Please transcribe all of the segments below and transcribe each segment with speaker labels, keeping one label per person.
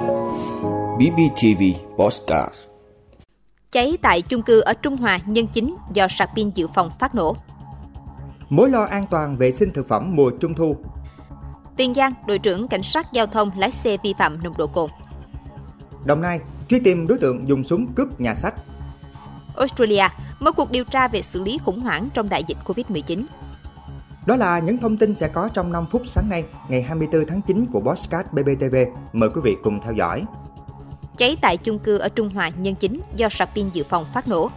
Speaker 1: BBTV Postcard
Speaker 2: Cháy tại chung cư ở Trung Hòa nhân chính do sạc pin dự phòng phát nổ.
Speaker 3: Mối lo an toàn vệ sinh thực phẩm mùa trung thu.
Speaker 2: Tiền Giang, đội trưởng cảnh sát giao thông lái xe vi phạm nồng độ cồn.
Speaker 3: Đồng Nai, truy tìm đối tượng dùng súng cướp nhà sách.
Speaker 2: Australia, mở cuộc điều tra về xử lý khủng hoảng trong đại dịch Covid-19.
Speaker 3: Đó là những thông tin sẽ có trong 5 phút sáng nay, ngày 24 tháng 9 của Bosscat BBTV. Mời quý vị cùng theo dõi.
Speaker 2: Cháy tại chung cư ở Trung Hòa nhân chính do sạc pin dự phòng phát nổ.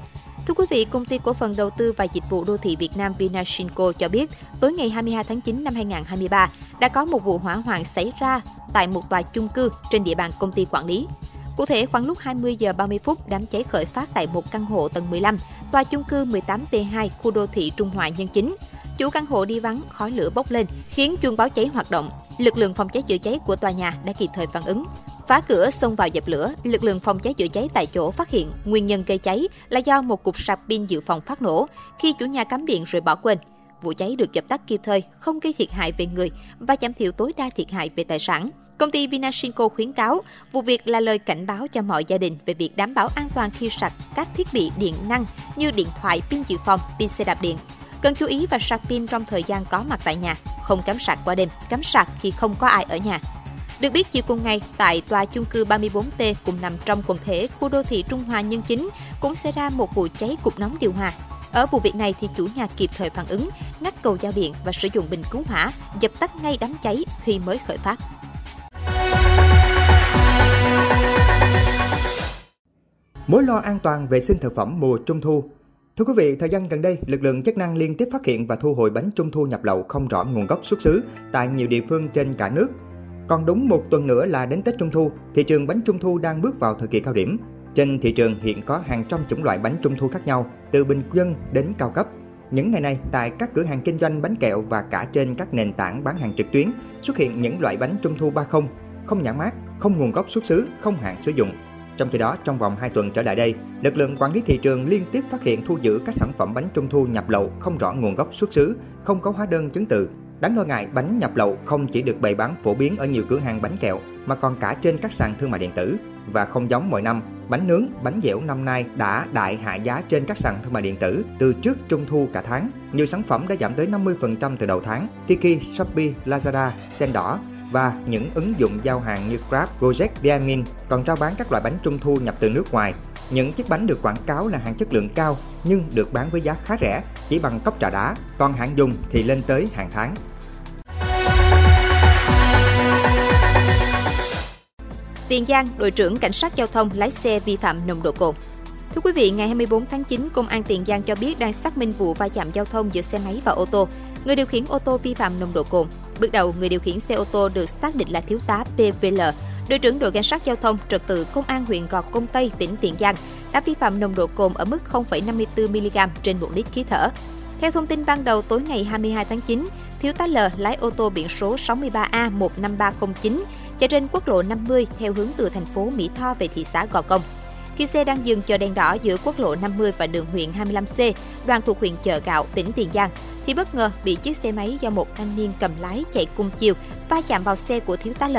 Speaker 2: Thưa quý vị, công ty cổ phần đầu tư và dịch vụ đô thị Việt Nam Vinashinco cho biết, tối ngày 22 tháng 9 năm 2023 đã có một vụ hỏa hoạn xảy ra tại một tòa chung cư trên địa bàn công ty quản lý. Cụ thể, khoảng lúc 20 giờ 30 phút, đám cháy khởi phát tại một căn hộ tầng 15, tòa chung cư 18T2, khu đô thị Trung Hòa Nhân Chính. Chủ căn hộ đi vắng, khói lửa bốc lên, khiến chuông báo cháy hoạt động. Lực lượng phòng cháy chữa cháy của tòa nhà đã kịp thời phản ứng. Phá cửa xông vào dập lửa, lực lượng phòng cháy chữa cháy tại chỗ phát hiện nguyên nhân gây cháy là do một cục sạc pin dự phòng phát nổ khi chủ nhà cắm điện rồi bỏ quên. Vụ cháy được dập tắt kịp thời, không gây thiệt hại về người và giảm thiểu tối đa thiệt hại về tài sản. Công ty Vinashinco khuyến cáo, vụ việc là lời cảnh báo cho mọi gia đình về việc đảm bảo an toàn khi sạc các thiết bị điện năng như điện thoại, pin dự phòng, pin xe đạp điện. Cần chú ý và sạc pin trong thời gian có mặt tại nhà, không cắm sạc qua đêm, cắm sạc khi không có ai ở nhà. Được biết chiều cùng ngày, tại tòa chung cư 34T cùng nằm trong quần thể khu đô thị Trung Hòa Nhân Chính cũng xảy ra một vụ cháy cục nóng điều hòa. Ở vụ việc này thì chủ nhà kịp thời phản ứng, ngắt cầu giao điện và sử dụng bình cứu hỏa, dập tắt ngay đám cháy khi mới khởi phát.
Speaker 3: Mối lo an toàn vệ sinh thực phẩm mùa trung thu. Thưa quý vị, thời gian gần đây, lực lượng chức năng liên tiếp phát hiện và thu hồi bánh trung thu nhập lậu không rõ nguồn gốc xuất xứ tại nhiều địa phương trên cả nước. Còn đúng một tuần nữa là đến Tết Trung thu, thị trường bánh trung thu đang bước vào thời kỳ cao điểm. Trên thị trường hiện có hàng trăm chủng loại bánh trung thu khác nhau, từ bình dân đến cao cấp. Những ngày này, tại các cửa hàng kinh doanh bánh kẹo và cả trên các nền tảng bán hàng trực tuyến, xuất hiện những loại bánh trung thu 30, không nhãn mát, không nguồn gốc xuất xứ, không hạn sử dụng. Trong khi đó, trong vòng 2 tuần trở lại đây, lực lượng quản lý thị trường liên tiếp phát hiện thu giữ các sản phẩm bánh trung thu nhập lậu không rõ nguồn gốc xuất xứ, không có hóa đơn chứng từ. Đáng lo ngại, bánh nhập lậu không chỉ được bày bán phổ biến ở nhiều cửa hàng bánh kẹo mà còn cả trên các sàn thương mại điện tử. Và không giống mọi năm, bánh nướng, bánh dẻo năm nay đã đại hạ giá trên các sàn thương mại điện tử từ trước trung thu cả tháng. Nhiều sản phẩm đã giảm tới 50% từ đầu tháng. Tiki, Shopee, Lazada, Sen đỏ và những ứng dụng giao hàng như Grab, Gojek, Diamin còn trao bán các loại bánh trung thu nhập từ nước ngoài. Những chiếc bánh được quảng cáo là hàng chất lượng cao nhưng được bán với giá khá rẻ, chỉ bằng cốc trà đá, còn hàng dùng thì lên tới hàng tháng.
Speaker 2: Tiền Giang, đội trưởng cảnh sát giao thông lái xe vi phạm nồng độ cồn. Thưa quý vị, ngày 24 tháng 9, Công an Tiền Giang cho biết đang xác minh vụ va chạm giao thông giữa xe máy và ô tô. Người điều khiển ô tô vi phạm nồng độ cồn. Bước đầu, người điều khiển xe ô tô được xác định là thiếu tá PVL, đội trưởng đội cảnh sát giao thông trật tự công an huyện Gò Công Tây, tỉnh Tiền Giang đã vi phạm nồng độ cồn ở mức 0,54 mg trên 1 lít khí thở. Theo thông tin ban đầu, tối ngày 22 tháng 9, thiếu tá L lái ô tô biển số 63A15309 chạy trên quốc lộ 50 theo hướng từ thành phố Mỹ Tho về thị xã Gò Công. Khi xe đang dừng chờ đèn đỏ giữa quốc lộ 50 và đường huyện 25C, đoàn thuộc huyện Chợ Gạo, tỉnh Tiền Giang, thì bất ngờ bị chiếc xe máy do một thanh niên cầm lái chạy cùng chiều va chạm vào xe của thiếu tá L.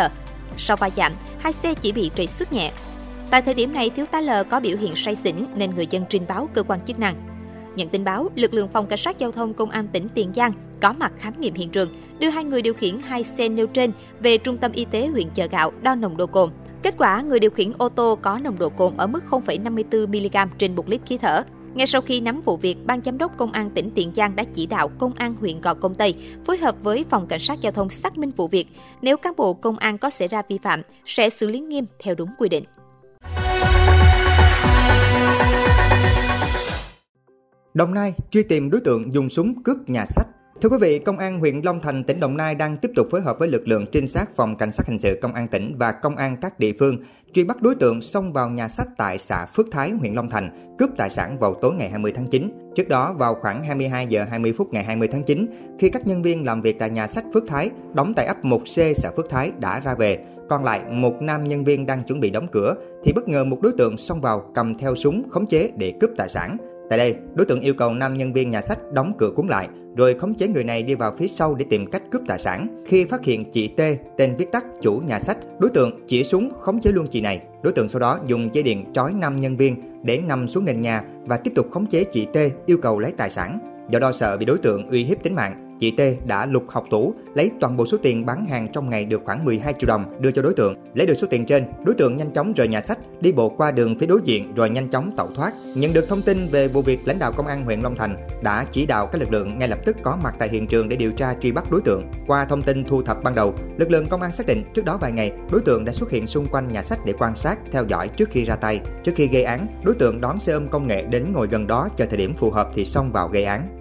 Speaker 2: Sau va chạm, hai xe chỉ bị trầy xước nhẹ. Tại thời điểm này, thiếu tá L có biểu hiện say xỉn nên người dân trình báo cơ quan chức năng. Nhận tin báo, lực lượng phòng cảnh sát giao thông công an tỉnh Tiền Giang có mặt khám nghiệm hiện trường, đưa hai người điều khiển hai xe nêu trên về trung tâm y tế huyện Chợ Gạo đo nồng độ cồn. Kết quả, người điều khiển ô tô có nồng độ cồn ở mức 0,54 mg trên 1 lít khí thở. Ngay sau khi nắm vụ việc, Ban Giám đốc Công an tỉnh Tiền Giang đã chỉ đạo Công an huyện Gò Công Tây phối hợp với Phòng Cảnh sát Giao thông xác minh vụ việc. Nếu cán bộ công an có xảy ra vi phạm, sẽ xử lý nghiêm theo đúng quy định.
Speaker 3: Đồng Nai truy tìm đối tượng dùng súng cướp nhà sách. Thưa quý vị, Công an huyện Long Thành, tỉnh Đồng Nai đang tiếp tục phối hợp với lực lượng trinh sát phòng cảnh sát hình sự Công an tỉnh và Công an các địa phương truy bắt đối tượng xông vào nhà sách tại xã Phước Thái, huyện Long Thành, cướp tài sản vào tối ngày 20 tháng 9. Trước đó, vào khoảng 22 giờ 20 phút ngày 20 tháng 9, khi các nhân viên làm việc tại nhà sách Phước Thái, đóng tại ấp 1C xã Phước Thái đã ra về, còn lại một nam nhân viên đang chuẩn bị đóng cửa thì bất ngờ một đối tượng xông vào cầm theo súng khống chế để cướp tài sản. Tại đây, đối tượng yêu cầu nam nhân viên nhà sách đóng cửa cuốn lại, rồi khống chế người này đi vào phía sau để tìm cách cướp tài sản. Khi phát hiện chị T, tên viết tắt chủ nhà sách, đối tượng chỉ súng khống chế luôn chị này. Đối tượng sau đó dùng dây điện trói năm nhân viên để nằm xuống nền nhà và tiếp tục khống chế chị T yêu cầu lấy tài sản. Do lo sợ bị đối tượng uy hiếp tính mạng, chị T đã lục học tủ, lấy toàn bộ số tiền bán hàng trong ngày được khoảng 12 triệu đồng đưa cho đối tượng. Lấy được số tiền trên, đối tượng nhanh chóng rời nhà sách, đi bộ qua đường phía đối diện rồi nhanh chóng tẩu thoát. Nhận được thông tin về vụ việc, lãnh đạo công an huyện Long Thành đã chỉ đạo các lực lượng ngay lập tức có mặt tại hiện trường để điều tra truy bắt đối tượng. Qua thông tin thu thập ban đầu, lực lượng công an xác định trước đó vài ngày, đối tượng đã xuất hiện xung quanh nhà sách để quan sát, theo dõi trước khi ra tay. Trước khi gây án, đối tượng đón xe ôm công nghệ đến ngồi gần đó chờ thời điểm phù hợp thì xông vào gây án.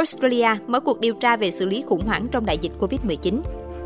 Speaker 2: Australia mở cuộc điều tra về xử lý khủng hoảng trong đại dịch COVID-19.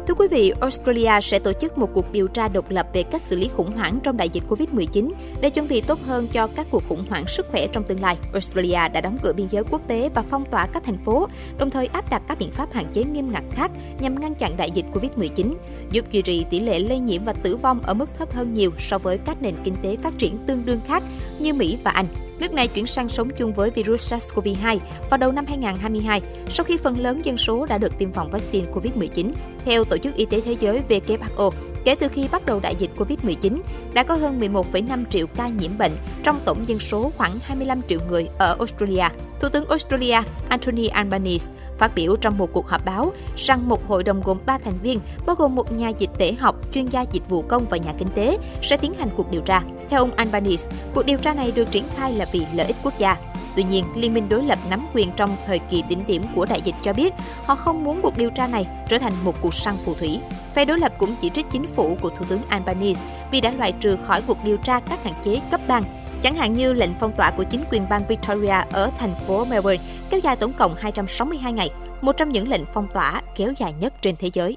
Speaker 2: Thưa quý vị, Australia sẽ tổ chức một cuộc điều tra độc lập về cách xử lý khủng hoảng trong đại dịch COVID-19 để chuẩn bị tốt hơn cho các cuộc khủng hoảng sức khỏe trong tương lai. Australia đã đóng cửa biên giới quốc tế và phong tỏa các thành phố, đồng thời áp đặt các biện pháp hạn chế nghiêm ngặt khác nhằm ngăn chặn đại dịch COVID-19, giúp duy trì tỷ lệ lây nhiễm và tử vong ở mức thấp hơn nhiều so với các nền kinh tế phát triển tương đương khác như Mỹ và Anh. Nước này chuyển sang sống chung với virus SARS-CoV-2 vào đầu năm 2022, sau khi phần lớn dân số đã được tiêm phòng vaccine COVID-19. Theo Tổ chức Y tế Thế giới WHO, kể từ khi bắt đầu đại dịch COVID-19, đã có hơn 11,5 triệu ca nhiễm bệnh trong tổng dân số khoảng 25 triệu người ở Australia. Thủ tướng Australia Anthony Albanese phát biểu trong một cuộc họp báo rằng một hội đồng gồm 3 thành viên, bao gồm một nhà dịch tễ học, chuyên gia dịch vụ công và nhà kinh tế, sẽ tiến hành cuộc điều tra. Theo ông Albanese, cuộc điều tra này được triển khai là vì lợi ích quốc gia. Tuy nhiên, Liên minh đối lập nắm quyền trong thời kỳ đỉnh điểm của đại dịch cho biết họ không muốn cuộc điều tra này trở thành một cuộc săn phù thủy. Phe đối lập cũng chỉ trích chính phủ của Thủ tướng Albanese vì đã loại trừ khỏi cuộc điều tra các hạn chế cấp bang chẳng hạn như lệnh phong tỏa của chính quyền bang Victoria ở thành phố Melbourne kéo dài tổng cộng 262 ngày, một trong những lệnh phong tỏa kéo dài nhất trên thế giới.